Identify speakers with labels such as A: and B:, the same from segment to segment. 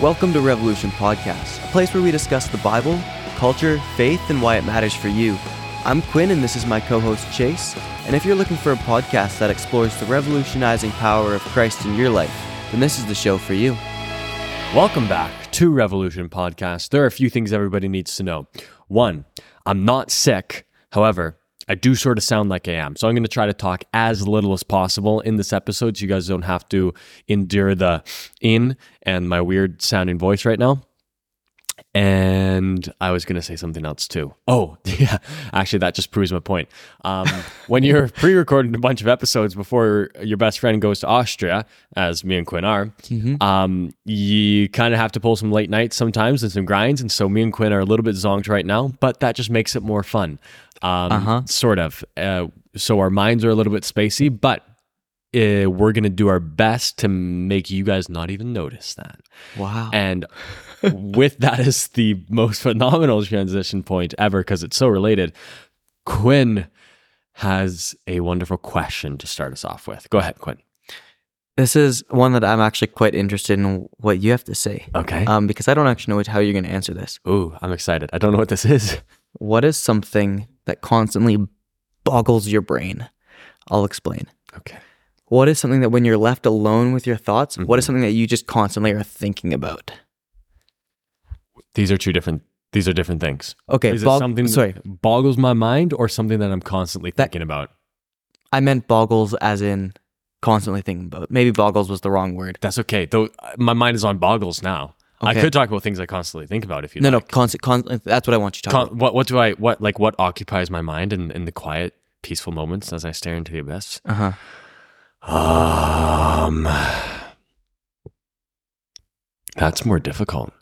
A: Welcome to Revolution Podcast, a place where we discuss the Bible, culture, faith, and why it matters for you. I'm Quinn, and this is my co host Chase. And if you're looking for a podcast that explores the revolutionizing power of Christ in your life, then this is the show for you.
B: Welcome back to Revolution Podcast. There are a few things everybody needs to know. One, I'm not sick. However, I do sort of sound like I am. So I'm going to try to talk as little as possible in this episode so you guys don't have to endure the in and my weird sounding voice right now. And I was going to say something else too. Oh, yeah. Actually, that just proves my point. Um, when you're pre recording a bunch of episodes before your best friend goes to Austria, as me and Quinn are, um, you kind of have to pull some late nights sometimes and some grinds. And so me and Quinn are a little bit zonked right now, but that just makes it more fun. Um,
A: Uh-huh.
B: Sort of. Uh, so our minds are a little bit spacey, but uh, we're going to do our best to make you guys not even notice that.
A: Wow.
B: And with that is the most phenomenal transition point ever, because it's so related, Quinn has a wonderful question to start us off with. Go ahead, Quinn.
A: This is one that I'm actually quite interested in what you have to say.
B: Okay.
A: Um, because I don't actually know how you're going to answer this.
B: Ooh, I'm excited. I don't know what this is.
A: What is something that constantly boggles your brain? I'll explain.
B: Okay.
A: What is something that when you're left alone with your thoughts, what is something that you just constantly are thinking about?
B: These are two different. These are different things.
A: Okay,
B: Is it
A: bog-
B: something
A: sorry,
B: that boggles my mind, or something that I'm constantly
A: That-
B: thinking about?
A: I meant boggles as in constantly thinking about. Maybe boggles was the wrong word.
B: That's okay. Though uh, my mind is on boggles now. I could talk about things I constantly think about if you
A: No,
B: like.
A: no, constant, constant. That's what I want you to talk
B: Con- what what do I what like what occupies my mind in, in the quiet, peaceful moments as I stare into the abyss?
A: Uh huh.
B: Um, that's more difficult.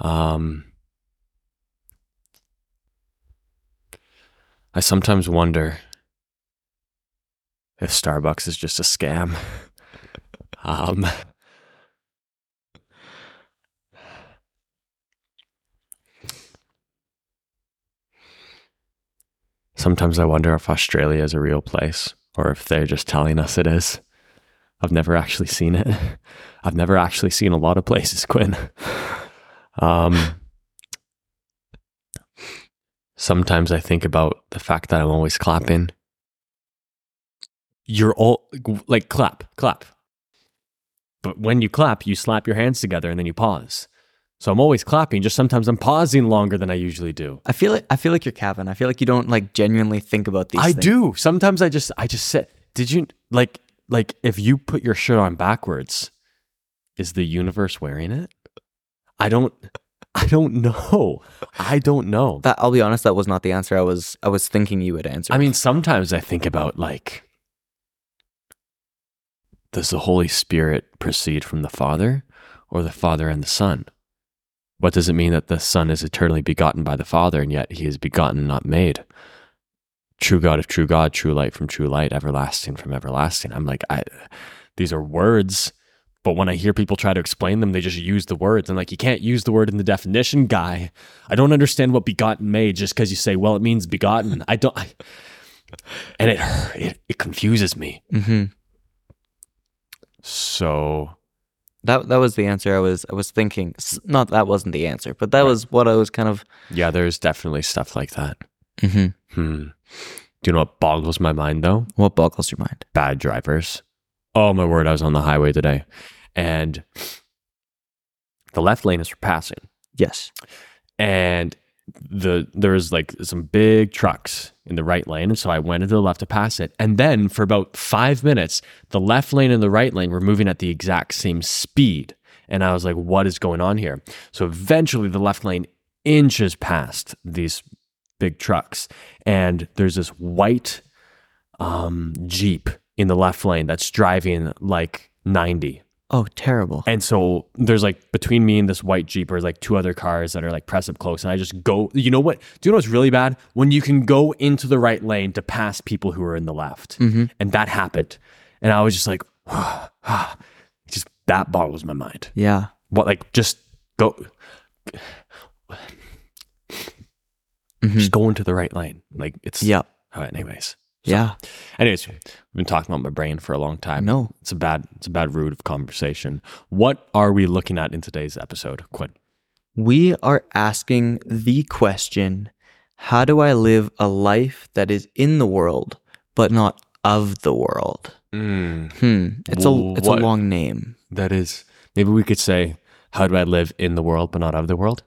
B: Um, I sometimes wonder if Starbucks is just a scam. um, sometimes I wonder if Australia is a real place or if they're just telling us it is. I've never actually seen it. I've never actually seen a lot of places, Quinn. Um, sometimes I think about the fact that I'm always clapping. You're all like clap, clap. But when you clap, you slap your hands together and then you pause. So I'm always clapping, just sometimes I'm pausing longer than I usually do.
A: I feel like I feel like you're Kevin. I feel like you don't like genuinely think about these.
B: I
A: things.
B: do. Sometimes I just I just said, did you like like if you put your shirt on backwards, is the universe wearing it? I don't I don't know. I don't know.
A: That I'll be honest. That was not the answer I was. I was thinking you would answer.
B: I mean, sometimes I think about like does the Holy Spirit proceed from the Father or the Father and the Son? What does it mean that the Son is eternally begotten by the Father and yet he is begotten, not made? True God of true God, true light from true light, everlasting from everlasting. I'm like, I these are words, but when I hear people try to explain them, they just use the words. And like, you can't use the word in the definition, guy. I don't understand what begotten made just because you say, well, it means begotten. I don't, I, and it, it it confuses me.
A: Mm-hmm.
B: So
A: that that was the answer I was. I was thinking. Not that wasn't the answer, but that was what I was kind of.
B: yeah, there's definitely stuff like that.
A: hmm
B: Hmm. Do you know what boggles my mind though?
A: What boggles your mind?
B: Bad drivers. Oh my word! I was on the highway today, and the left lane is for passing.
A: Yes.
B: and the there was like some big trucks in the right lane and so i went into the left to pass it. And then for about five minutes the left lane and the right lane were moving at the exact same speed. And i was like what is going on here? So eventually the left lane inches past these big trucks and there's this white um, jeep in the left lane that's driving like 90
A: Oh, terrible.
B: and so there's like between me and this white Jeep are like two other cars that are like press up close. And I just go, you know what? Do you know what's really bad? When you can go into the right lane to pass people who are in the left. And that happened. And I was just like, just that boggles my mind.
A: Yeah.
B: What, like, just go,
A: Mhm.
B: just go into the right lane. Like, it's,
A: Yeah.
B: Oh, anyways,
A: yeah.
B: Anyways, we've been talking about my brain for a long time.
A: No.
B: It's a bad it's a bad root of conversation. What are we looking at in today's episode, Quinn?
A: We are asking the question How do I live a life that is in the world, but not of the world?
B: Mm,
A: Hmm. It's a it's
B: What-
A: a long name.
B: that is maybe we could say, how do I live in the world but not of the world?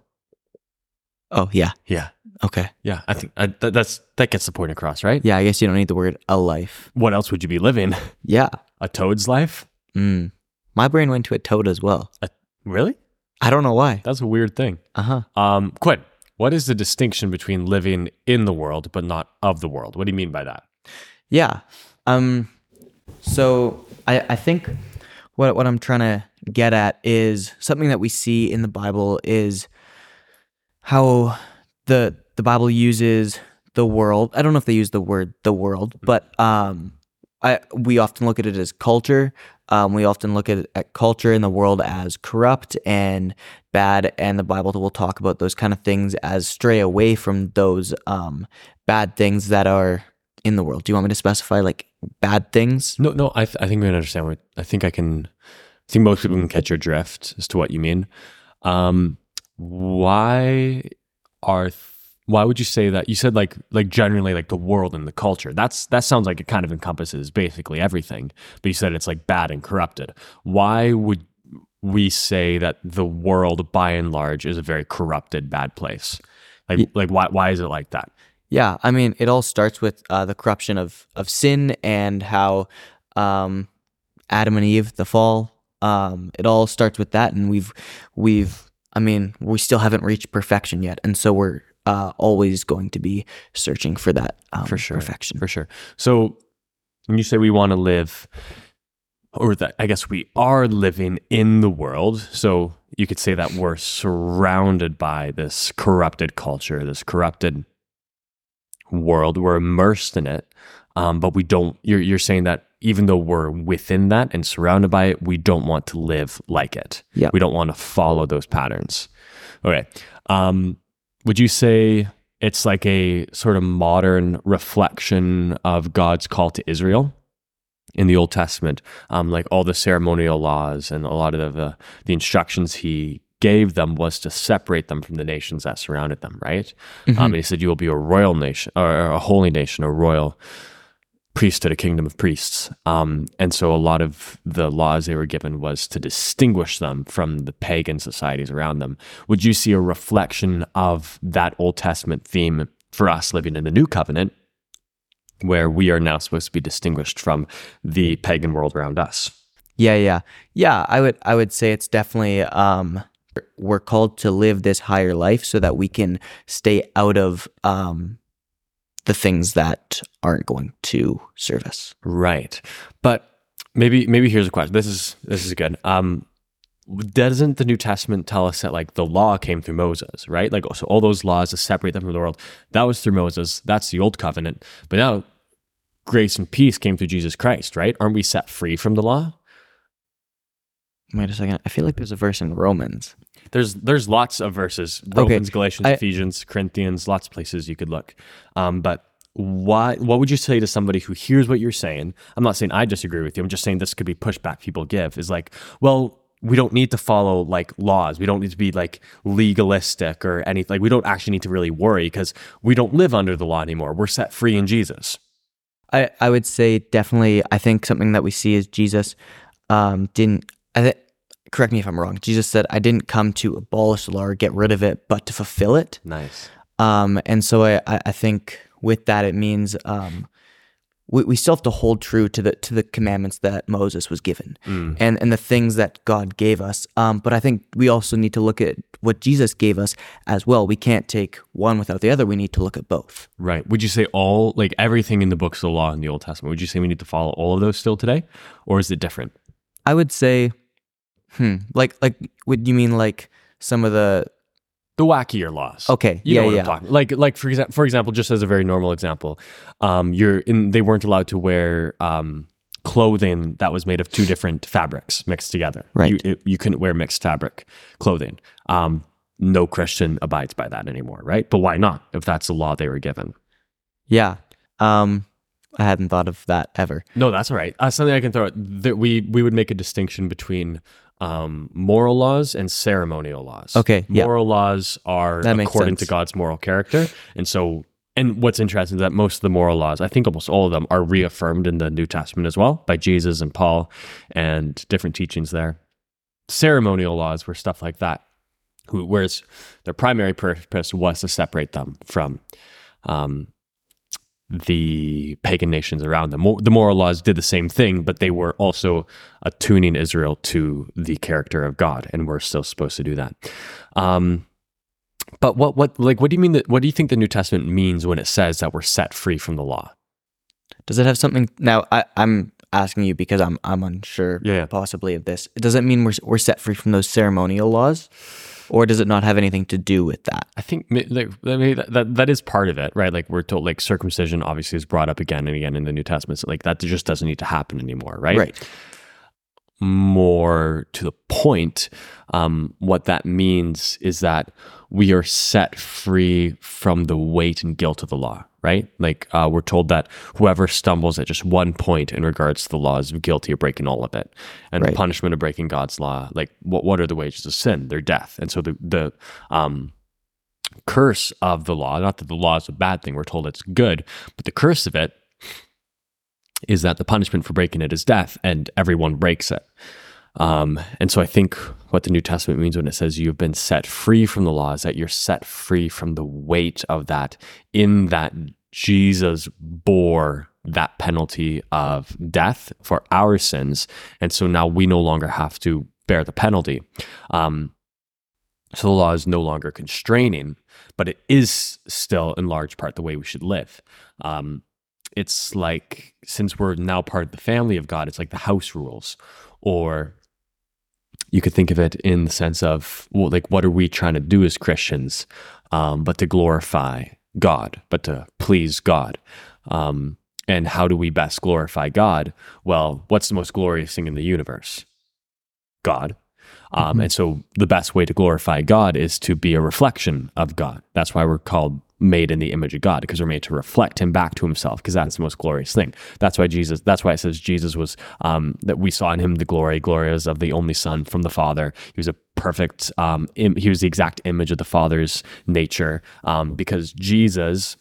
A: Oh yeah.
B: Yeah.
A: Okay.
B: Yeah. I think I, that, that's that gets the point across, right?
A: Yeah, I guess you don't need the word a life.
B: What else would you be living?
A: Yeah.
B: A toad's life?
A: Mm. My brain went to a toad as well.
B: Really?
A: I don't know why.
B: That's a weird thing.
A: Uh huh.
B: Um, Quinn, what is the distinction between living in the world but not of the world? What do you mean by that?
A: Yeah. Um. So I I think what what I'm trying to get at is something that we see in the Bible is how the the Bible uses the world. I don't know if they use the word the world, but um, I we often look at it as culture. Um, we often look at, at culture in the world as corrupt and bad, and the Bible will talk about those kind of things as stray away from those um, bad things that are in the world. Do you want me to specify like bad things?
B: No, no, I, th- I think we understand what I think I can. I think most people can catch your drift as to what you mean. Um, why are th- why would you say that? You said like like generally like the world and the culture. That's that sounds like it kind of encompasses basically everything. But you said it's like bad and corrupted. Why would we say that the world by and large is a very corrupted, bad place? Like like why why is it like that?
A: Yeah, I mean, it all starts with uh, the corruption of of sin and how um, Adam and Eve, the fall. Um, it all starts with that, and we've we've. I mean, we still haven't reached perfection yet, and so we're uh, always going to be searching for that um,
B: For sure.
A: perfection.
B: For sure. So when you say we want to live, or that I guess we are living in the world, so you could say that we're surrounded by this corrupted culture, this corrupted world. We're immersed in it, um, but we don't. You're you're saying that even though we're within that and surrounded by it, we don't want to live like it.
A: Yeah.
B: We don't want to follow those patterns. Okay. Um, would you say it's like a sort of modern reflection of God's call to Israel in the Old Testament? Um, like all the ceremonial laws and a lot of the, the instructions he gave them was to separate them from the nations that surrounded them, right? Um, and he said, You will be a royal nation or a holy nation, a royal priesthood, a kingdom of priests. Um, and so a lot of the laws they were given was to distinguish them from the pagan societies around them. Would you see a reflection of that Old Testament theme for us living in the new covenant, where we are now supposed to be distinguished from the pagan world around us?
A: Yeah, yeah, yeah. I would I would say it's definitely um, we're called to live this higher life so that we can stay out of um, the things that aren't going to serve us.
B: Right. But maybe maybe here's a question. This is this is good. Um doesn't the New Testament tell us that like the law came through Moses, right? Like so all those laws to separate them from the world, that was through Moses. That's the old covenant. But now grace and peace came through Jesus Christ, right? Aren't we set free from the law?
A: Wait a second. I feel like there's a verse in Romans.
B: There's there's lots of verses.
A: Okay.
B: Romans, Galatians,
A: I-
B: Ephesians, Corinthians, lots of places you could look. Um, but why what would you say to somebody who hears what you're saying? I'm not saying I disagree with you. I'm just saying this could be pushback people give is like, well, we don't need to follow like laws. We don't need to be like legalistic or anything. Like we don't actually need to really worry because we don't live under the law anymore. We're set free in Jesus.
A: I, I would say definitely. I think something that we see is Jesus um, didn't. I th- correct me if I'm wrong. Jesus said, "I didn't come to abolish the law or get rid of it, but to fulfill it."
B: Nice.
A: Um, and so I, I I think with that it means um, we, we still have to hold true to the to the commandments that Moses was given
B: Mm.
A: and and the things that God gave us. Um, but I think we also need to look at what Jesus gave us as well. We can't take one without the other. We need to look at both.
B: Right. Would you say all like everything in the books of the law in the Old Testament? Would you say we need to follow all of those still today, or is it different?
A: I would say, hmm, like like would you mean like some of the
B: The wackier laws.
A: okay,
B: You
A: yeah,
B: know what
A: yeah,
B: I'm talking. Like, like for example, for example, just as a very normal example, um, you're in. They weren't allowed to wear um, clothing that was made of two different fabrics mixed together.
A: Right.
B: You, it- you couldn't wear mixed fabric clothing. Um, no Christian abides by that anymore, right? But why not? If that's the law they were given.
A: yeah. Um, I hadn't thought of that ever.
B: No, that's all right. Uh, something I can throw out that we we would make a distinction between um, moral laws and ceremonial laws.
A: Okay, yeah.
B: moral laws are
A: That makes
B: according to
A: sense.
B: God's moral character, and so. And what's interesting is that most of the moral laws, I think almost all of them, are reaffirmed in the New Testament as well by Jesus and Paul and different teachings there. Ceremonial laws were stuff like that, who- whereas their primary purpose was to separate them from um, the pagan nations around them. The moral laws did the same thing, but they were also attuning Israel to the character of God, and we're still supposed to do that. Um, but what, what, like, what do you mean that? What do you think the New Testament means when it says that we're set free from the law?
A: Does it have something? Now, I, I'm asking you because I'm I'm unsure,
B: Yeah, yeah.
A: possibly of this. It Does it mean we're we're set free from those ceremonial laws, or does it not have anything to do with that?
B: I think like, that, that that is part of it, right? Like we're told, like circumcision obviously is brought up again and again in the New Testament. So like that just doesn't need to happen anymore, right?
A: Right.
B: more to the point, um, what that means is that we are set free from the weight and guilt of the law, right? Like uh, we're told that whoever stumbles at just one point in regards to the law is guilty of breaking all of it, and the punishment of breaking God's law, like what what are the wages of sin? They're death, and so the the um, curse of the law, not that the law is a bad thing, we're told it's good, but the curse of it is that the punishment for breaking it is death, and everyone breaks it. Um, and so I think what the New Testament means when it says you've been set free from the law is that you're set free from the weight of that, in that Jesus bore that penalty of death for our sins. And so now we no longer have to bear the penalty. Um, so the law is no longer constraining, but it is still in large part the way we should live. Um, it's like since we're now part of the family of God, it's like the house rules, or you could think of it in the sense of well, like what are we trying to do as Christians, um, but to glorify God, but to please God. Um, and how do we best glorify God? Well, what's the most glorious thing in the universe? God. Um, And so the best way to glorify God is to be a reflection of God. That's why we're called made in the image of God, because we're made to reflect him back to himself, because that's the most glorious thing. That's why Jesus, that's why it says Jesus was, um, that we saw in him the glory, glory of the only son from the father. He was a perfect, um, Im- he was the exact image of the father's nature, um, because Jesus,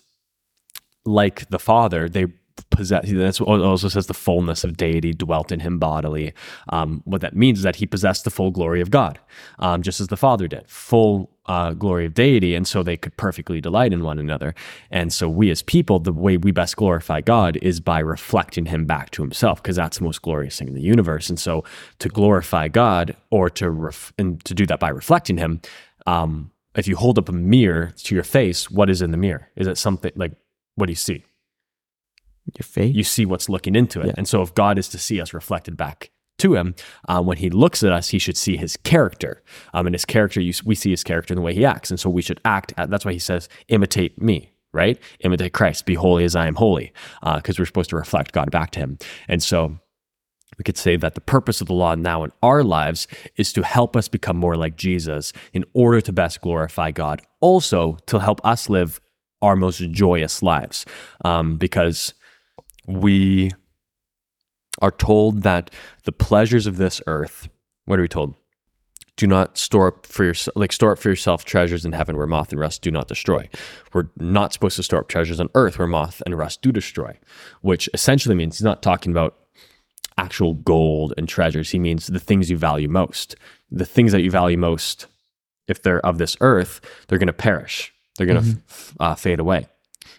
B: like the Father, they possess. That's what also says the fullness of deity dwelt in him bodily. Um, what that means is that he possessed the full glory of God, um, just as the Father did, full uh, glory of deity, and so they could perfectly delight in one another. And so we as people, the way we best glorify God is by reflecting Him back to Himself, because that's the most glorious thing in the universe. And so to glorify God, or to ref- and to do that by reflecting Him. Um, if you hold up a mirror to your face, what is in the mirror? Is it something like what do you see?
A: Your faith.
B: You see what's looking into it.
A: Yeah.
B: And so, if God is to see us reflected back to Him, uh, when He looks at us, He should see His character. Um, and His character, you, we see His character in the way He acts. And so, we should act. At, that's why He says, "Imitate me." Right? Imitate Christ. Be holy as I am holy, because we're supposed to reflect God back to Him. And so, we could say that the purpose of the law now in our lives is to help us become more like Jesus in order to best glorify God, also to help us live our most joyous lives. Um, because we are told that the pleasures of this earth, what are we told? Do not store up for yourself, like store up for yourself treasures in heaven where moth and rust do not destroy. We're not supposed to store up treasures on earth where moth and rust do destroy, which essentially means he's not talking about actual gold and treasures. He means the things you value most. The things that you value most, if they're of this earth, they're going to perish. They're going to f uh, fade away.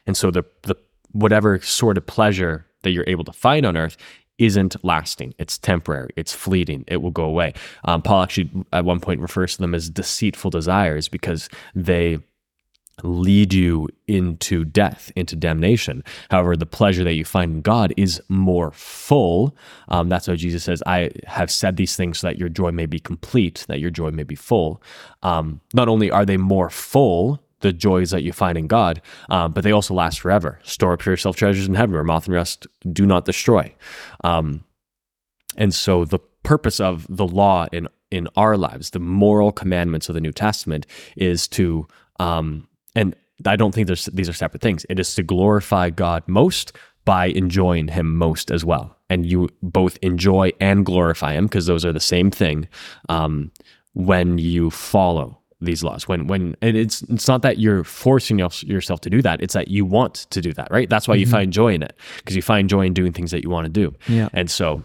B: And so the the whatever sort of pleasure that you're able to find on earth isn't lasting. It's temporary. It's fleeting. It will go away. Um, Paul actually at one point refers to them as deceitful desires because they lead you into death, into damnation. However, the pleasure that you find in God is more full. Um, that's why Jesus says, I have said these things so that your joy may be complete, that your joy may be full. Um, not only are they more full, the joys that you find in God, um, but they also last forever. Store up for yourself treasures in heaven where moth and rust do not destroy. Um, and so the purpose of the law in in our lives, the moral commandments of the New Testament, is to um, and I don't think there's, these are separate things. It is to glorify God most by enjoying him most as well. And you both enjoy and glorify him because those are the same thing um, when you follow these laws. When when and it's it's not that you're forcing yourself to do that. It's that you want to do that right? That's why you mm-hmm. find joy in it because you find joy in doing things that you want to do.
A: Yeah.
B: And so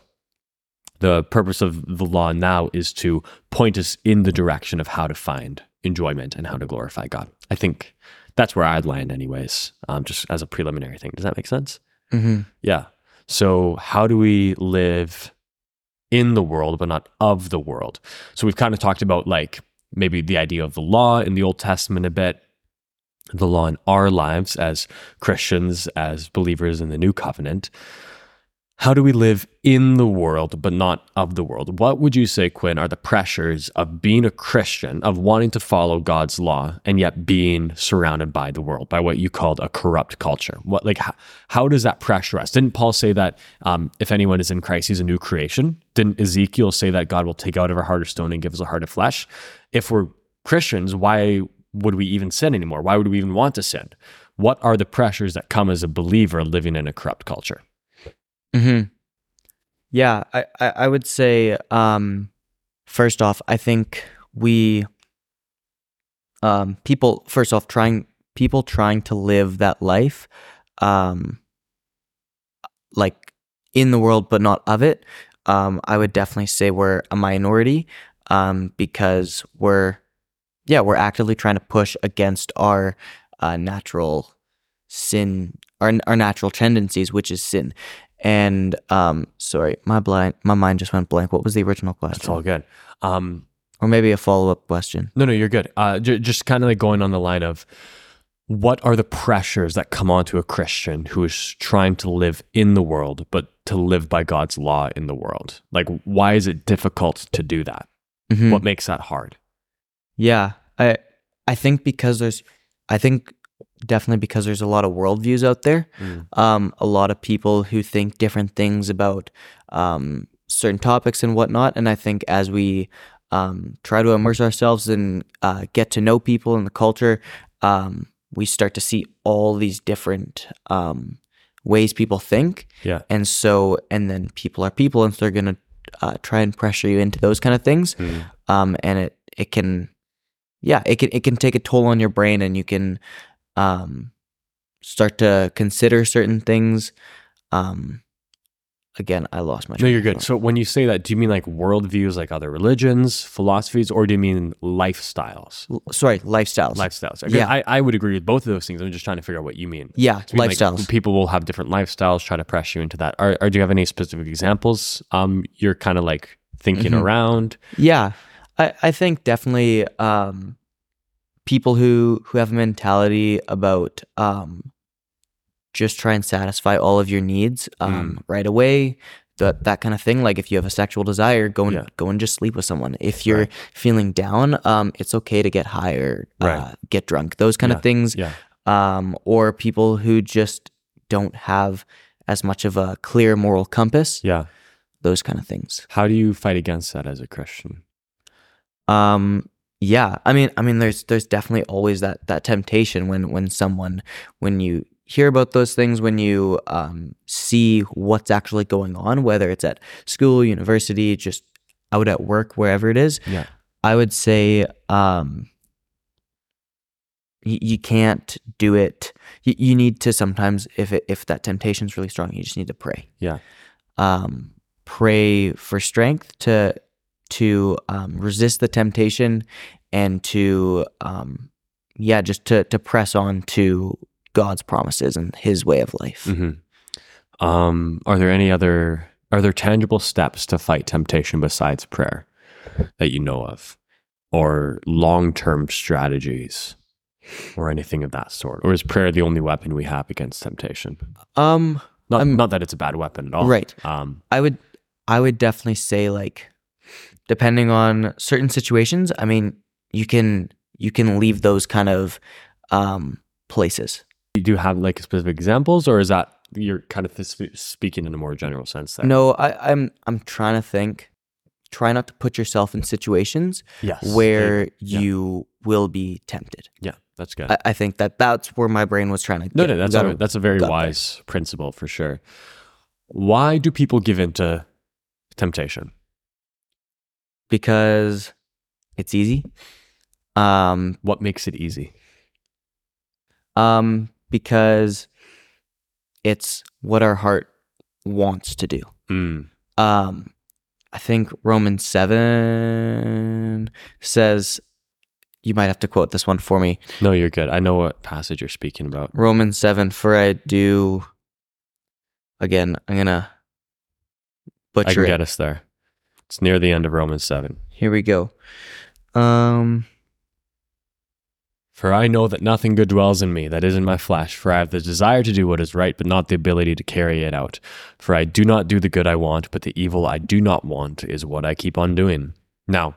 B: the purpose of the law now is to point us in the direction of how to find enjoyment and how to glorify god. I think that's where i'd land anyways um, just as a preliminary thing. Does that make sense?
A: Mm-hmm.
B: yeah. So how do we live in the world but not of the world? So we've kind of talked about like maybe the idea of the law in the Old Testament a bit, the law in our lives as Christians, as believers in the new covenant. How do we live in the world, but not of the world? What would you say, Quinn, are the pressures of being a Christian, of wanting to follow God's law, and yet being surrounded by the world, by what you called a corrupt culture? What, like, how, how does that pressure us? Didn't Paul say that um, if anyone is in Christ, he's a new creation? Didn't Ezekiel say that God will take out of our heart of stone and give us a heart of flesh? If we're Christians, why would we even sin anymore? Why would we even want to sin? What are the pressures that come as a believer living in a corrupt culture?
A: Hmm. Yeah, I, I, I would say um, first off, I think we um, people first off trying people trying to live that life um, like in the world but not of it. Um, I would definitely say we're a minority um, because we're yeah we're actively trying to push against our uh, natural sin our, our natural tendencies which is sin and um, sorry, my blind, my mind just went blank. What was the original question?
B: It's all good. Um,
A: or maybe a follow up question.
B: No, no, you're good. Uh, j- just kind of like going on the line of what are the pressures that come onto a Christian who is trying to live in the world, but to live by God's law in the world? Like, why is it difficult to do that? Mm-hmm. What makes that hard?
A: Yeah, I I think because there's, I think definitely because there's a lot of worldviews out there. Mm. Um, a lot of people who think different things about um, certain topics and whatnot. And I think as we um, try to immerse ourselves and uh, get to know people and the culture, um, we start to see all these different um, ways people think.
B: Yeah.
A: And so, and then people are people, and so they're gonna uh, try and pressure you into those kind of things. Mm. Um, and it it can, yeah, it can it can take a toll on your brain, and you can um, start to consider certain things. Um, again, I lost my.
B: No, you're good. So when you say that, do you mean like worldviews, like other religions, philosophies, or do you mean lifestyles?
A: L- sorry, lifestyles.
B: Lifestyles. Okay. Yeah, I, I would agree with both of those things. I'm just trying to figure out what you mean.
A: Yeah, lifestyles.
B: Like people will have different lifestyles. Try to press you into that. Or, or do you have any specific examples? Um, you're kind of like thinking mm-hmm. around.
A: Yeah, I I think definitely. Um, people who who have a mentality about um, just try and satisfy all of your needs um, mm. right away that that kind of thing like if you have a sexual desire go and yeah. go and just sleep with someone if you're right. feeling down um, it's okay to get high or uh, get drunk those kind
B: yeah.
A: of things
B: yeah.
A: um, or people who just don't have as much of a clear moral compass
B: yeah
A: those kind of things
B: how do you fight against that as a christian
A: um yeah i mean i mean there's there's definitely always that that temptation when when someone when you hear about those things when you um, see what's actually going on whether it's at school university just out at work wherever it is
B: yeah.
A: I would say um, you can't do it. Y- you need to sometimes if it, if that temptation is really strong you just need to pray.
B: Yeah.
A: Um, pray for strength to to um, resist the temptation and to um, yeah just to to press on to God's promises and His way of life.
B: Mm-hmm. Um, are there any other are there tangible steps to fight temptation besides prayer that you know of, or long term strategies? Or anything of that sort, or is prayer the only weapon we have against temptation?
A: Um,
B: not not that it's a bad weapon at all,
A: right?
B: Um,
A: I would I would definitely say like depending on certain situations, I mean, you can you can leave those kind of um, places.
B: You do have like specific examples, or is that you're kind of speaking in a more general sense? There?
A: No, I, I'm I'm trying to think, try not to put yourself in situations
B: Yes.
A: where
B: Yeah.
A: you will be tempted.
B: Yeah, that's good.
A: I, I think that that's where my brain was trying to.
B: no,
A: get.
B: no, that's a, that's a very
A: got there.
B: wise principle for sure. Why do people give into temptation?
A: Because it's easy. Um,
B: What makes it easy?
A: um, because it's what our heart wants to do.
B: Mm,
A: Um, I think Romans seven says. You might have to quote this one for me.
B: no, you're good. I know what passage you're speaking about.
A: Romans 7 for I do again I'm going to
B: I
A: butcher
B: can
A: it.
B: get us there. It's near the end of Romans 7.
A: Here we go. Um
B: For I know that nothing good dwells in me, that is in my flesh. For I have the desire to do what is right, but not the ability to carry it out. For I do not do the good I want, but the evil I do not want is what I keep on doing. Now,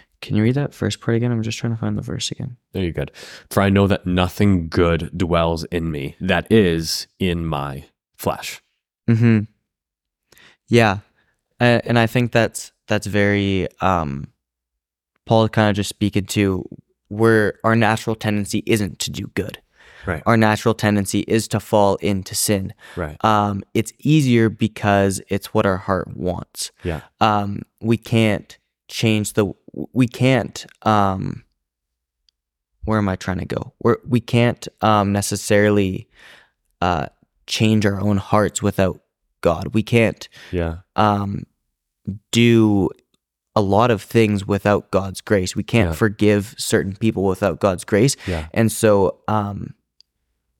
A: Can you read that first part again? I'm just trying to find the verse again.
B: There you good. For I know that nothing good dwells in me, that is in my flesh.
A: Mhm. Yeah. And, and I think that's that's very um Paul kind of just speaking to where our natural tendency isn't to do good.
B: Right.
A: Our natural tendency is to fall into sin.
B: Right.
A: um, it's easier because it's what our heart wants.
B: Yeah.
A: Um, we can't change the. We can't. Um, where am I trying to go? We're, we can't um, necessarily uh, change our own hearts without God. We can't
B: Yeah.
A: um, do a lot of things without God's grace. We can't
B: Yeah.
A: forgive certain people without God's grace.
B: Yeah.
A: And so um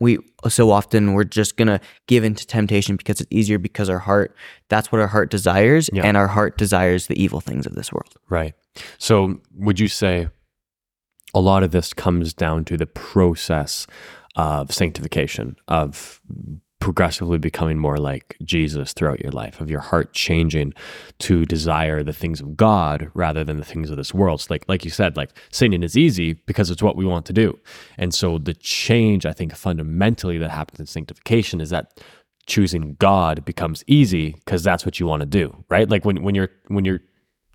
A: we so often we're just gonna give into temptation because it's easier because our heart that's what our heart desires
B: Yeah.
A: and our heart desires the evil things of this world.
B: Right. So, would you say a lot of this comes down to the process of sanctification, of progressively becoming more like Jesus throughout your life, of your heart changing to desire the things of God rather than the things of this world? So like, like you said, like sinning is easy because it's what we want to do. And so, the change, I think, fundamentally that happens in sanctification is that choosing God becomes easy because that's what you want to do, right? Like when, when you're when you're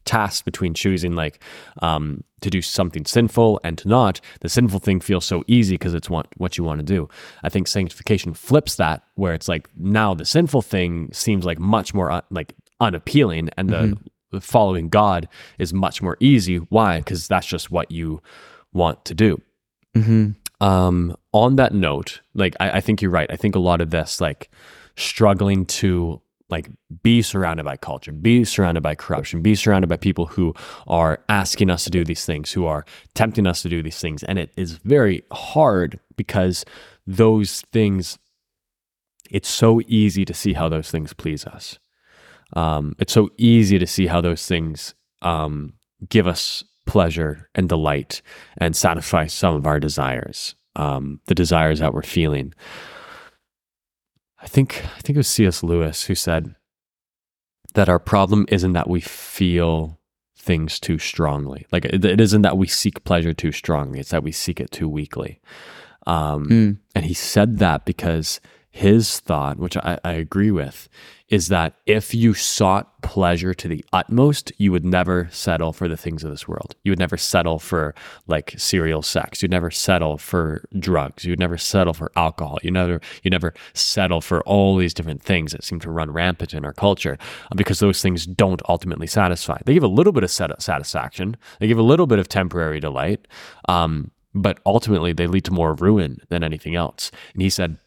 B: tasked between choosing like um, to do something sinful and to not, the sinful thing feels so easy because it's what what you want to do. I think sanctification flips that, where it's like now the sinful thing seems like much more uh, like unappealing, and the, the following God is much more easy. Why? Because that's just what you want to do.
A: Mm-hmm.
B: Um, on that note, like I, I think you're right. I think a lot of this, like struggling to like be surrounded by culture, be surrounded by corruption, be surrounded by people who are asking us to do these things, who are tempting us to do these things. And it is very hard because those things, it's so easy to see how those things please us. Um, it's so easy to see how those things um, give us pleasure and delight and satisfy some of our desires, um, the desires that we're feeling. I think I think it was C.S. Lewis who said that our problem isn't that we feel things too strongly. Like it, it isn't that we seek pleasure too strongly. It's that we seek it too weakly. Um,
A: Mm.
B: and he said that because his thought, which I, I agree with, is that if you sought pleasure to the utmost, you would never settle for the things of this world. You would never settle for like serial sex. You'd never settle for drugs. You'd never settle for alcohol. You never you never settle for all these different things that seem to run rampant in our culture uh, because those things don't ultimately satisfy. They give a little bit of sat- satisfaction. They give a little bit of temporary delight. Um, but ultimately they lead to more ruin than anything else. And he said,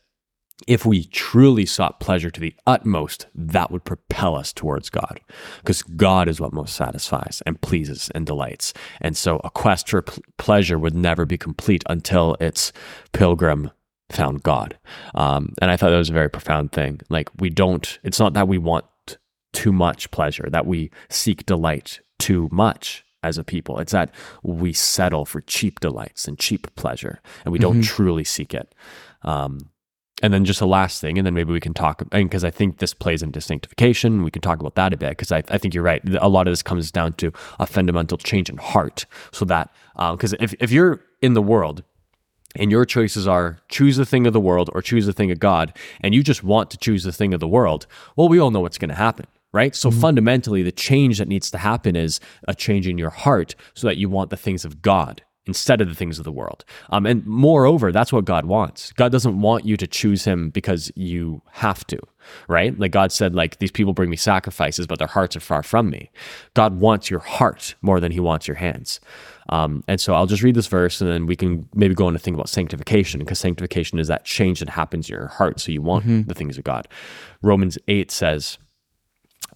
B: if we truly sought pleasure to the utmost, that would propel us towards God because God is what most satisfies and pleases and delights. And so a quest for pl- pleasure would never be complete until its pilgrim found God. Um, and I thought that was a very profound thing. Like, we don't, it's not that we want too much pleasure, that we seek delight too much as a people. It's that we settle for cheap delights and cheap pleasure, and we don't truly seek it. Um, and then just a last thing, and then maybe we can talk, because I think this plays into sanctification. We can talk about that a bit, because I, I think you're right. A lot of this comes down to a fundamental change in heart. So that, uh, because if, if you're in the world, and your choices are choose the thing of the world or choose the thing of God, and you just want to choose the thing of the world, well, we all know what's going to happen, right? So mm-hmm. fundamentally, the change that needs to happen is a change in your heart so that you want the things of God instead of the things of the world. Um, and moreover, that's what God wants. God doesn't want you to choose Him because you have to, right? Like God said, like these people bring me sacrifices, but their hearts are far from me. God wants your heart more than He wants your hands. Um, and so I'll just read this verse and then we can maybe go on to think about sanctification because sanctification is that change that happens in your heart. So you want the things of God. Romans 8 says,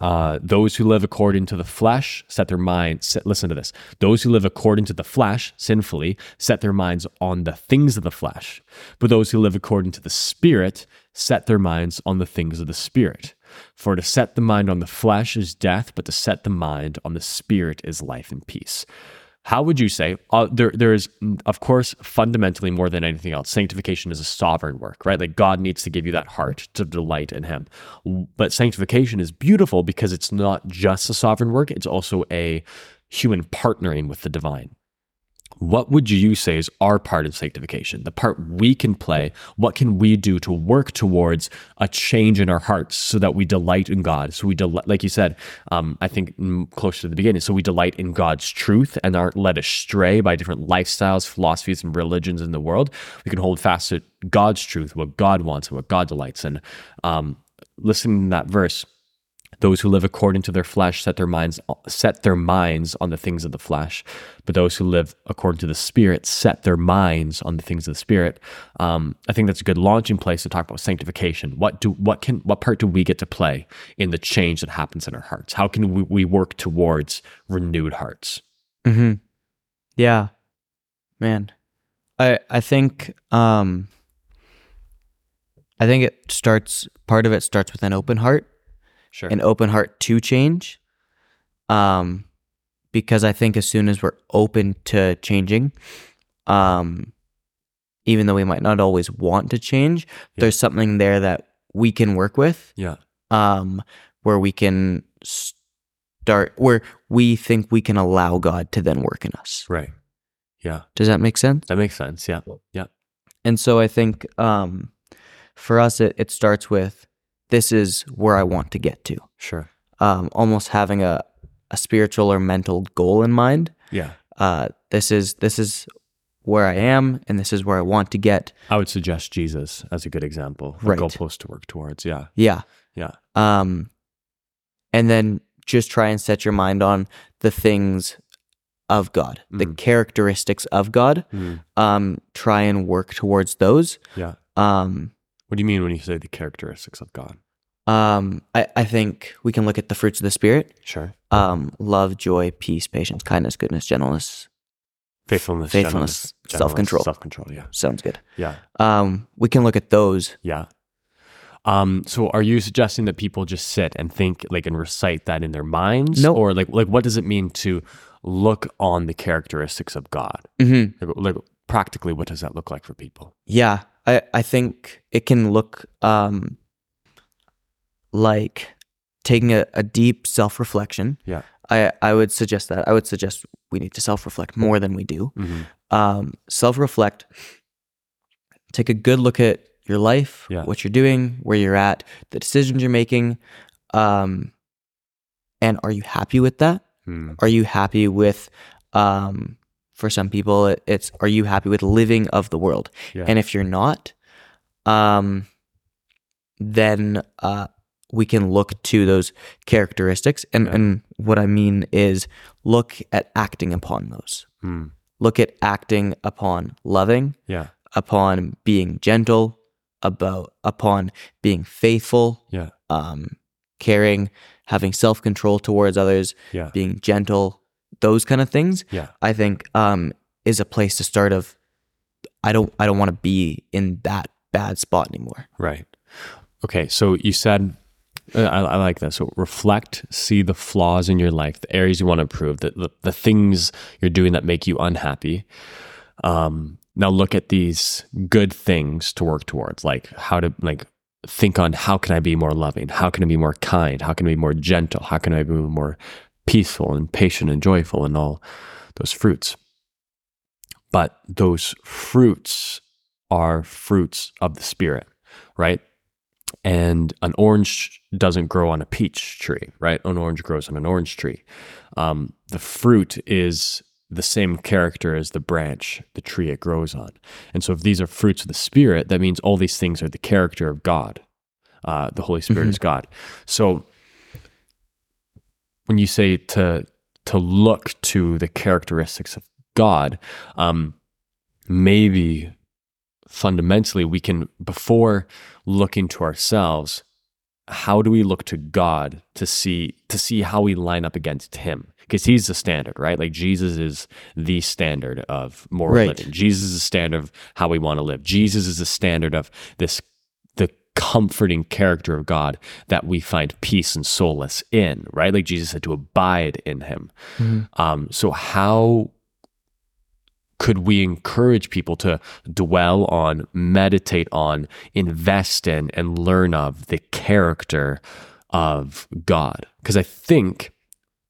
B: uh, those who live according to the flesh set their minds, listen to this. Those who live according to the flesh, sinfully, set their minds on the things of the flesh. But those who live according to the Spirit set their minds on the things of the Spirit. For to set the mind on the flesh is death, but to set the mind on the Spirit is life and peace. How would you say uh, there? There is, of course, fundamentally more than anything else. Sanctification is a sovereign work, right? Like God needs to give you that heart to delight in Him. But sanctification is beautiful because it's not just a sovereign work; it's also a human partnering with the divine. What would you say is our part of sanctification? The part we can play? What can we do to work towards a change in our hearts so that we delight in God? So we delight, like you said, um, I think close to the beginning. So we delight in God's truth and aren't led astray by different lifestyles, philosophies, and religions in the world. We can hold fast to God's truth, what God wants, and what God delights in. Um, listening to that verse, those who live according to their flesh set their minds set their minds on the things of the flesh, but those who live according to the Spirit set their minds on the things of the Spirit. Um, I think that's a good launching place to talk about sanctification. What do what can what part do we get to play in the change that happens in our hearts? How can we, we work towards renewed hearts?
A: Mm-hmm. Yeah, man. I I think um, I think it starts. Part of it starts with an open heart,
B: Sure.
A: an open heart to change. Um, because I think as soon as we're open to changing, um, even though we might not always want to change, there's something there that we can work with.
B: yeah.
A: um, where we can start, where we think we can allow God to then work in us.
B: Right. Yeah.
A: Does that make sense?
B: That makes sense. Yeah. Yeah.
A: And so I think um, for us, it, it starts with this is where I want to get to,
B: Sure.
A: um, almost having a, a spiritual or mental goal in mind.
B: Yeah.
A: Uh, this is this is where I am, and this is where I want to get.
B: I would suggest Jesus as a good example, a
A: Right.
B: goalpost to work towards. Yeah.
A: Yeah,
B: Yeah.
A: um, and then just try and set your mind on the things of God, the
B: Mhm.
A: characteristics of God.
B: Mm.
A: Um, try and work towards those.
B: Yeah.
A: Um,
B: What do you mean when you say the characteristics of God?
A: Um, I, I think we can look at the fruits of the Spirit
B: Sure.
A: um, love, joy, peace, patience, kindness, goodness, gentleness.
B: Faithfulness,
A: Faithfulness, self-control.
B: self control. Yeah.
A: Sounds good.
B: Yeah.
A: Um, we can look at those.
B: Yeah. Um, so are you suggesting that people just sit and think like and recite that in their minds?
A: No.
B: Or like like what does it mean to look on the characteristics of God?
A: Mm-hmm.
B: Like, like practically what does that look like for people?
A: Yeah, I, I think it can look um, like taking a, a deep self reflection.
B: Yeah.
A: I, I would suggest that. I would suggest we need to self reflect more than we do.
B: Mm-hmm.
A: Um, self reflect, take a good look at your life,
B: Yeah.
A: what you're doing, where you're at, the decisions you're making. Um, and are you happy with that?
B: Mm.
A: Are you happy with, um, for some people, it, it's are you happy with living of the world?
B: Yeah.
A: And if you're not, um, then uh, we can look to those characteristics. And,
B: Yeah.
A: and what I mean is look at acting upon those.
B: Mm.
A: Look at acting upon loving,
B: Yeah.
A: upon being gentle, about upon being faithful,
B: Yeah.
A: um, caring, having self control towards others,
B: Yeah.
A: being gentle, those kind of things.
B: Yeah.
A: I think um, is a place to start. Of I don't I don't want to be in that bad spot anymore.
B: Right. Okay. So you said I, I like that. So reflect, see the flaws in your life, the areas you want to improve, the, the, the things you're doing that make you unhappy. Um, now look at these good things to work towards, like how to like think on how can I be more loving? How can I be more kind? How can I be more gentle? How can I be more peaceful and patient and joyful and all those fruits? But those fruits are fruits of the spirit, right? And an orange doesn't grow on a peach tree, right? An orange grows on an orange tree. Um, the fruit is the same character as the branch, the tree it grows on. And so, if these are fruits of the Spirit, that means all these things are the character of God. Uh, the Holy Spirit mm-hmm. is God. So, when you say to to look to the characteristics of God, um, maybe fundamentally we can before looking to ourselves how do we look to God to see to see how we line up against him? Because he's the standard right? Like Jesus is the standard of moral right. living. Jesus is the standard of how we want to live. Jesus is the standard of this the comforting character of God that we find peace and solace in right? Like Jesus said to abide in him. Mm-hmm. um, so how could we encourage people to dwell on, meditate on, invest in, and learn of the character of God? Because I think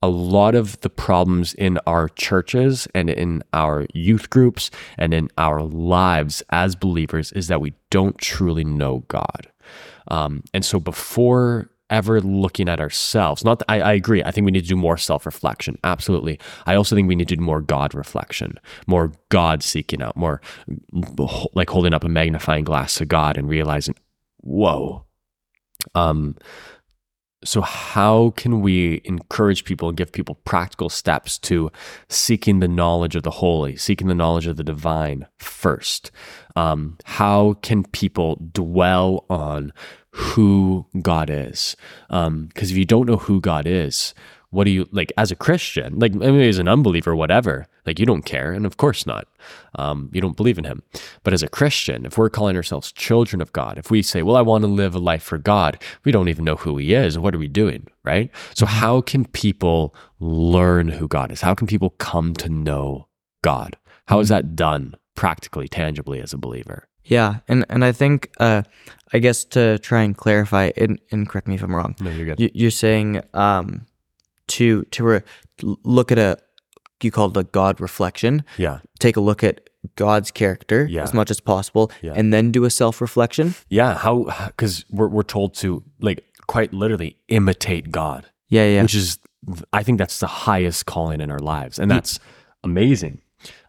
B: a lot of the problems in our churches and in our youth groups and in our lives as believers is that we don't truly know God. Um, and so before ever looking at ourselves. Not I, I agree. I think we need to do more self reflection. Absolutely. I also think we need to do more God reflection, more God seeking out, more like holding up a magnifying glass to God and realizing, whoa. Um, so, how can we encourage people and give people practical steps to seeking the knowledge of the holy, seeking the knowledge of the divine first? Um, how can people dwell on who God is. Because um, if you don't know who God is, what do you like as a Christian? Like, maybe as an unbeliever, whatever, like you don't care. And of course not. Um, you don't believe in Him. But as a Christian, if we're calling ourselves children of God, if we say, well, I want to live a life for God, we don't even know who He is. What are we doing? Right. So, how can people learn who God is? How can people come to know God? How is mm-hmm. that done practically, tangibly as a believer?
A: Yeah, and and I think uh, I guess to try and clarify, and, and correct me if I'm wrong.
B: No, you're good.
A: You, are saying um, to to re- look at a you call it a God reflection.
B: Yeah.
A: Take a look at God's character yeah. as much as possible, yeah. and then do a self reflection.
B: Yeah. How? Because we're we're told to like quite literally imitate God.
A: Yeah, yeah.
B: Which is, I think that's the highest calling in our lives, and that's amazing.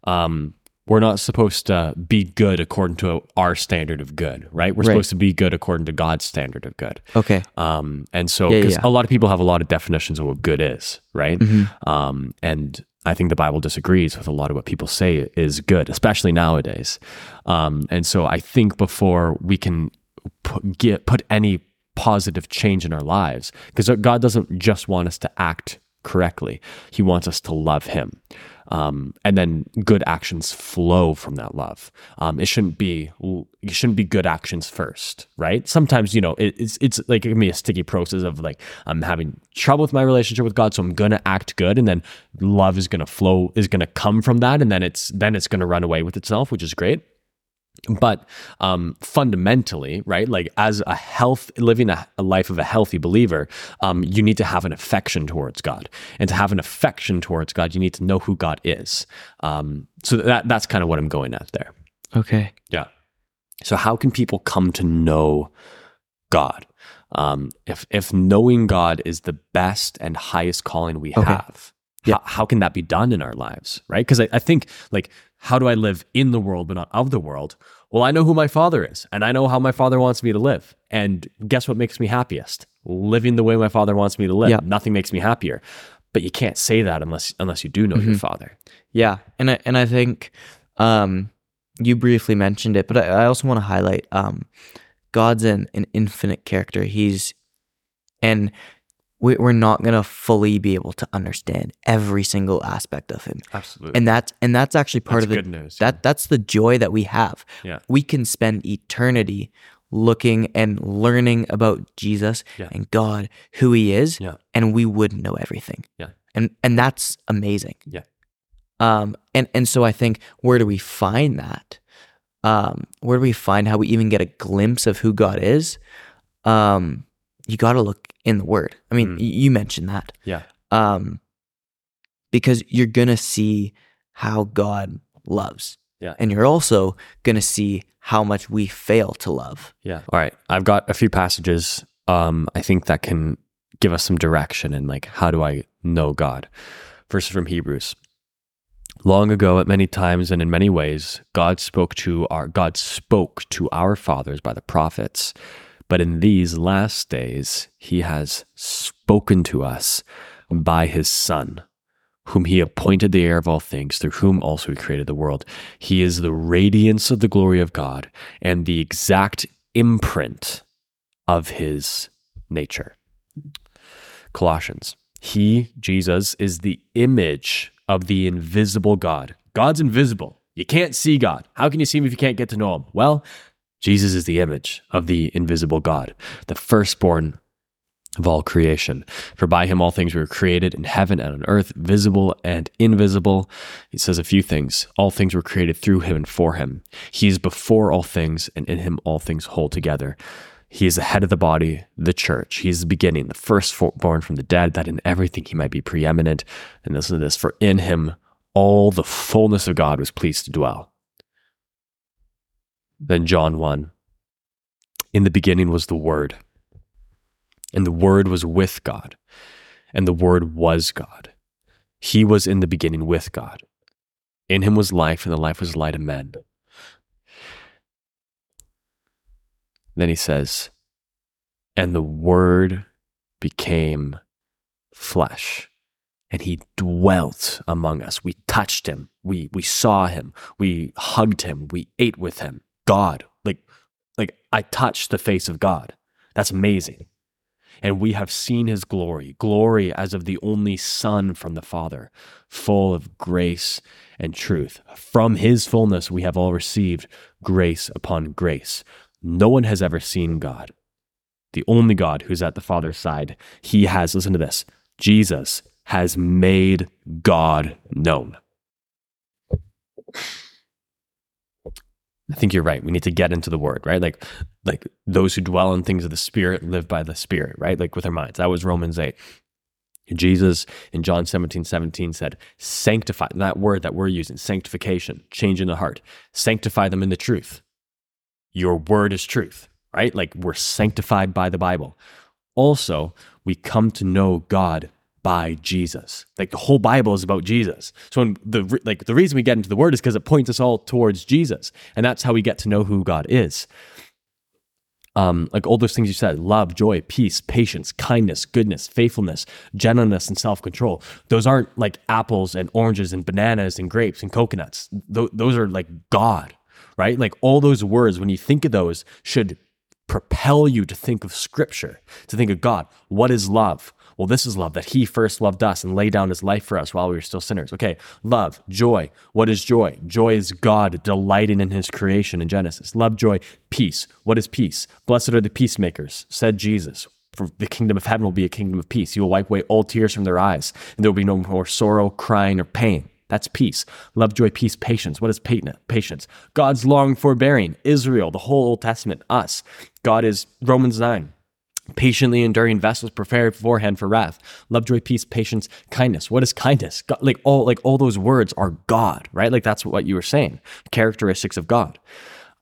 B: Um, we're not supposed to be good according to our standard of good, right? We're right. supposed to be good according to God's standard of good.
A: Okay.
B: Um, and so, because yeah, yeah. a lot of people have a lot of definitions of what good is, right? Mm-hmm. Um, and I think the Bible disagrees with a lot of what people say is good, especially nowadays. Um, and so, I think before we can put, get, put any positive change in our lives, because God doesn't just want us to act correctly; He wants us to love Him. Um, and then good actions flow from that love. Um, it shouldn't be it shouldn't be good actions first, right? Sometimes you know it, it's it's like it can be a sticky process of like I'm having trouble with my relationship with God, so I'm gonna act good, and then love is gonna flow is gonna come from that, and then it's then it's gonna run away with itself, which is great but um, fundamentally right like as a health living a, a life of a healthy believer um, you need to have an affection towards god. And to have an affection towards god you need to know who god is. Um, so that that's kind of what i'm going at there.
A: Okay.
B: Yeah. So how can people come to know god? Um, if if knowing god is the best and highest calling we okay. have yeah. How, how, can that be done in our lives right? Because I, I think like how do I live in the world but not of the world? Well, I know who my father is and I know how my father wants me to live. And guess what makes me happiest? Living the way my father wants me to live. Yeah. Nothing makes me happier. But you can't say that unless unless you do know mm-hmm. your father.
A: Yeah. And I, and I think um, you briefly mentioned it, but I, I also want to highlight um, God's an, an infinite character. He's and we, are not going to fully be able to understand every single aspect of him.
B: Absolutely.
A: And that's and that's actually part
B: that's
A: of the
B: good news.
A: That that's the joy that we have.
B: Yeah.
A: We can spend eternity looking and learning about Jesus
B: Yeah.
A: and God, who he is,
B: Yeah.
A: and we wouldn't know everything.
B: Yeah.
A: And and that's amazing.
B: Yeah.
A: Um and and so I think where do we find that? Um where do we find how we even get a glimpse of who God is? Um you got to look in the word. I mean,
B: Mm.
A: you mentioned that.
B: Yeah.
A: Um because you're going to see how God loves.
B: Yeah.
A: And you're also going to see how much we fail to love.
B: Yeah. All right. I've got a few passages um I think that can give us some direction and like how do I know God? First from Hebrews. Long ago at many times and in many ways God spoke to our God spoke to our fathers by the prophets. But in these last days he has spoken to us by his son whom he appointed the heir of all things, through whom also he created the world. He is the radiance of the glory of God and the exact imprint of his nature. Colossians. He, Jesus, is the image of the invisible God. God's invisible. You can't see God. How can you see him if you can't get to know him? Well, Jesus is the image of the invisible God, the firstborn of all creation. For by him all things were created in heaven and on earth, visible and invisible. He says a few things. All things were created through him and for him. He is before all things, and in him all things hold together. He is the head of the body, the church. He is the beginning, the firstborn from the dead, that in everything he might be preeminent. And listen to this for in him all the fullness of God was pleased to dwell. Then John 1. In the beginning was the Word and the Word was with God, and the Word was God. He was in the beginning with God. In him was life, and the life was light of men. Then he says, and the Word became flesh, and he dwelt among us. We touched him, we, we saw him, we hugged him, we ate with him. God, like, like I touched the face of God. That's amazing and we have seen his glory, glory as of the only Son from the Father, full of grace and truth. From his fullness we have all received grace upon grace. No one has ever seen God. The only God who's at the Father's side, he has, listen to this, Jesus has made God known. I think you're right. We need to get into the word, right? Like, like those who dwell in things of the spirit live by the spirit, right? Like with our minds. That was Romans 8. Jesus in John 17, 17 said, sanctify that word that we're using, sanctification, change in the heart, sanctify them in the truth. Your word is truth, right? Like we're sanctified by the Bible. Also, we come to know God by Jesus. Like the whole Bible is about Jesus. So the like the reason we get into the word is because it points us all towards Jesus. And that's how we get to know who God is. Um, like all those things you said, love, joy, peace, patience, kindness, goodness, faithfulness, gentleness, and self-control. Those aren't like apples and oranges and bananas and grapes and coconuts. Th- those are like God, right? Like all those words, when you think of those, should propel you to think of scripture, to think of God. What is love? Well, this is love that he first loved us and laid down his life for us while we were still sinners. Okay, love, joy. What is joy? Joy is God delighting in his creation in Genesis. Love, joy, peace. What is peace? Blessed are the peacemakers, said Jesus. For the kingdom of heaven will be a kingdom of peace. He will wipe away all tears from their eyes, and there will be no more sorrow, crying, or pain. That's peace. Love, joy, peace, patience. What is patience? Patience, God's long forbearing. Israel, the whole Old Testament, us. God is Romans 9 patiently enduring vessels prepared beforehand for wrath. Love joy peace patience kindness. What is kindness? God, like all like all those words are god right? Like that's what you were saying. Characteristics of god.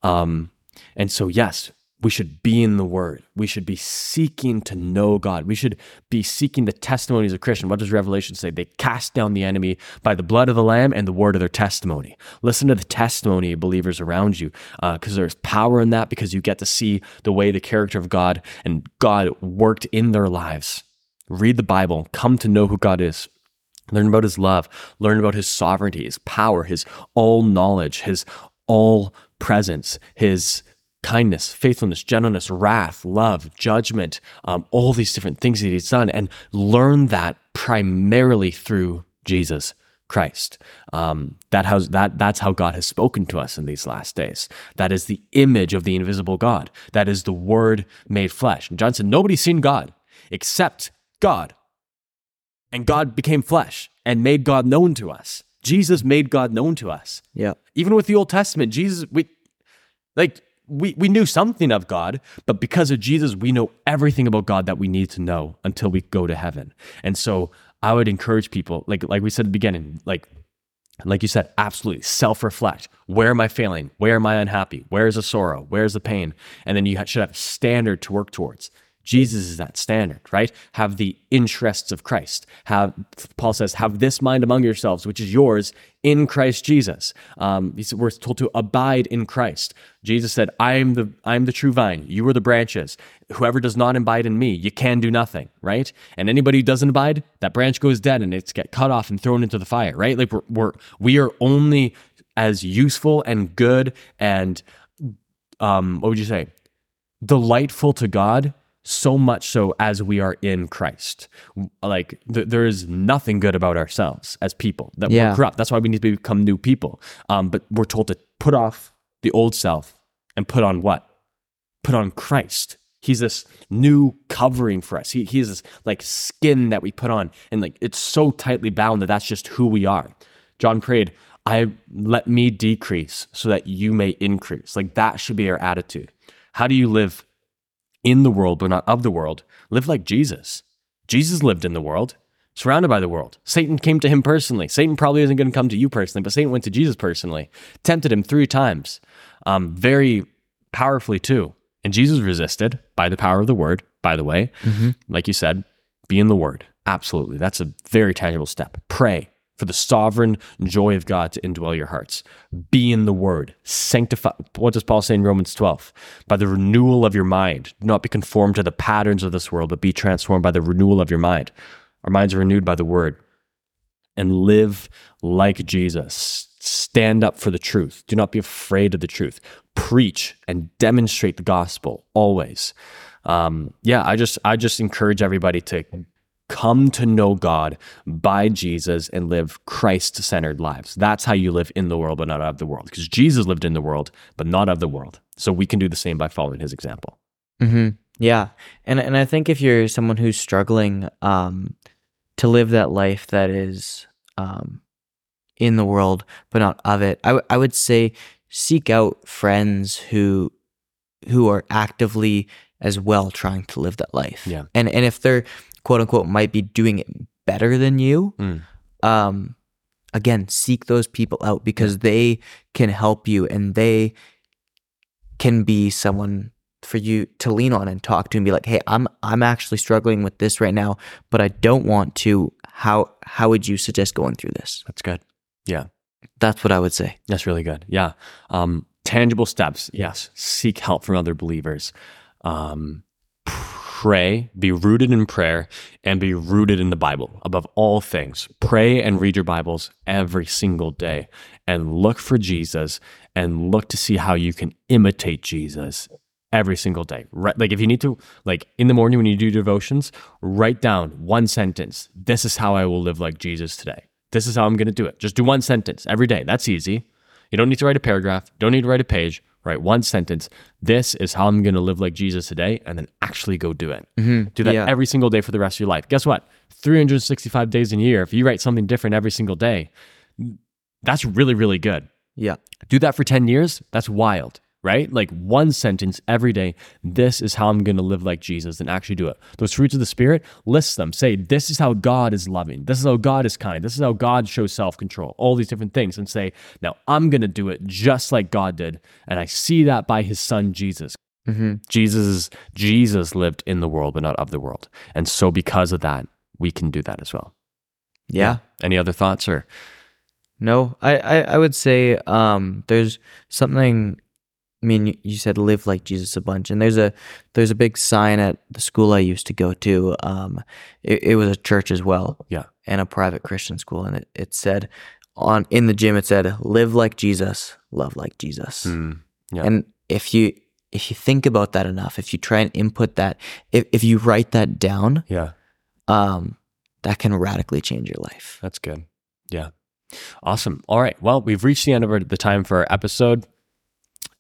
B: Um and so yes we should be in the word. We should be seeking to know god. We should be seeking the testimonies of christian what does revelation say? They cast down the enemy by the blood of the lamb and the word of their testimony. Listen to the testimony of believers around you because uh, there's power in that because you get to see the way the character of god and god worked in their lives. Read the bible. Come to know who god is. Learn about his love. Learn about his sovereignty his power his all knowledge his all presence his kindness, faithfulness, gentleness, wrath, love, judgment, um, all these different things that he's done, and learn that primarily through Jesus Christ. Um, that has that that's how God has spoken to us in these last days. That is the image of the invisible God. That is the Word made flesh. And John said, nobody's seen God except God. And God became flesh and made God known to us. Jesus made God known to us.
A: Yeah.
B: Even with the Old Testament, Jesus, we like we, we knew something of God, but because of Jesus, we know everything about God that we need to know until we go to heaven. And so I would encourage people, like like we said at the beginning, like like you said, absolutely self-reflect. Where am I failing? Where am I unhappy? Where is the sorrow? Where is the pain? And then you should have a standard to work towards. Jesus is that standard, right? Have the interests of Christ. Have Paul says, have this mind among yourselves, which is yours in Christ Jesus. Um, said, we're told to abide in Christ. Jesus said, "I am the I am the true vine. You are the branches. Whoever does not abide in me, you can do nothing." Right? And anybody who doesn't abide, that branch goes dead and it's get cut off and thrown into the fire. Right? Like we're, we're we are only as useful and good and um, what would you say? Delightful to God so much so as we are in Christ. Like th- there is nothing good about ourselves as people that
A: Yeah.
B: we're corrupt. That's why we need to become new people. Um, but we're told to put off the old self and put on what? Put on Christ. He's this new covering for us. He, he's this like skin that we put on, and like it's so tightly bound that that's just who we are. John prayed, "I let me decrease so that you may increase." Like that should be our attitude. How do you live in the world but not of the world? Live like Jesus. Jesus lived in the world, surrounded by the world. Satan came to him personally. Satan probably isn't going to come to you personally, but Satan went to Jesus personally, tempted him three times, um, very powerfully too. And Jesus resisted by the power of the word, by the way. Like you said, be in the word. Absolutely. That's a very tangible step. Pray for the sovereign joy of God to indwell your hearts. Be in the word. Sanctify. What does Paul say in Romans 12? By the renewal of your mind. Do not be conformed to the patterns of this world, but be transformed by the renewal of your mind. Our minds are renewed by the word. And live like Jesus. Stand up for the truth. Do not be afraid of the truth. Preach and demonstrate the gospel always. Um, yeah, I just I just encourage everybody to come to know God by Jesus and live Christ centered lives. That's how you live in the world, but not of the world. Because Jesus lived in the world, but not of the world. So we can do the same by following his example.
A: Mm-hmm. Yeah, and and I think if you're someone who's struggling um, to live that life that is um, in the world but not of it, I, w- I would say seek out friends who who are actively as well trying to live that life.
B: Yeah.
A: and and if they're quote unquote might be doing it better than you,
B: Mm.
A: um, again seek those people out because they can help you and they can be someone for you to lean on and talk to and be like, "Hey, I'm I'm actually struggling with this right now, but I don't want to. How how would you suggest going through this?"
B: That's good. Yeah.
A: That's what I would say.
B: That's really good. Yeah. Um, tangible steps. Yes. Seek help from other believers. Um, pray, be rooted in prayer, and be rooted in the Bible above all things. Pray and read your Bibles every single day and look for Jesus and look to see how you can imitate Jesus every single day. Right, like if you need to, like in the morning when you do devotions, write down one sentence. This is how I will live like Jesus today. This is how I'm going to do it. Just do one sentence every day. That's easy. You don't need to write a paragraph. Don't need to write a page. Write one sentence. This is how I'm going to live like Jesus today, and then actually go do it. Mm-hmm. Do that
A: Yeah.
B: every single day for the rest of your life. Guess what? 365 days in a year. If you write something different every single day, that's really, really good.
A: Yeah.
B: Do that for 10 years. That's wild, right? Like one sentence every day. This is how I'm going to live like Jesus and actually do it. Those fruits of the Spirit, list them. Say, this is how God is loving. This is how God is kind. This is how God shows self control. All these different things. And say, now I'm going to do it just like God did. And I see that by his son, Jesus.
A: Mm-hmm.
B: Jesus, Jesus lived in the world, but not of the world. And so because of that, we can do that as well.
A: Yeah.
B: Any other thoughts or?
A: No, I, I, I would say um, there's something. I mean, you- said live like Jesus a bunch, and there's a there's a big sign at the school I used to go to. Um, it, it was a church as well,
B: Yeah.
A: and a private Christian school, and it, it said on in the gym it said live like Jesus, love like Jesus.
B: Mm, yeah.
A: And if you if you think about that enough, if you try and input that, if if you write that down,
B: yeah.
A: um, that can radically change your life.
B: That's good. Yeah. Awesome. All right. Well, we've reached the end of the time for our episode.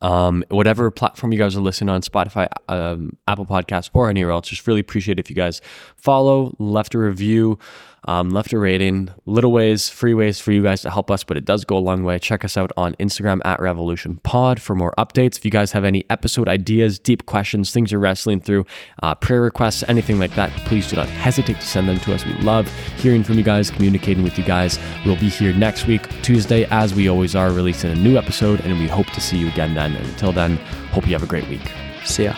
B: Um, whatever platform you guys are listening on, Spotify, um, Apple Podcasts, or anywhere else, just really appreciate if you guys follow, left a review um, left a rating. Little ways, free ways for you guys to help us, but it does go a long way. Check us out on Instagram at Revolution Pod for more updates. If you guys have any episode ideas, deep questions, things you're wrestling through, uh, prayer requests, anything like that, please do not hesitate to send them to us. We love hearing from you guys, communicating with you guys. We'll be here next week, Tuesday, as we always are, releasing a new episode, and we hope to see you again then. And until then, hope you have a great week.
A: See ya.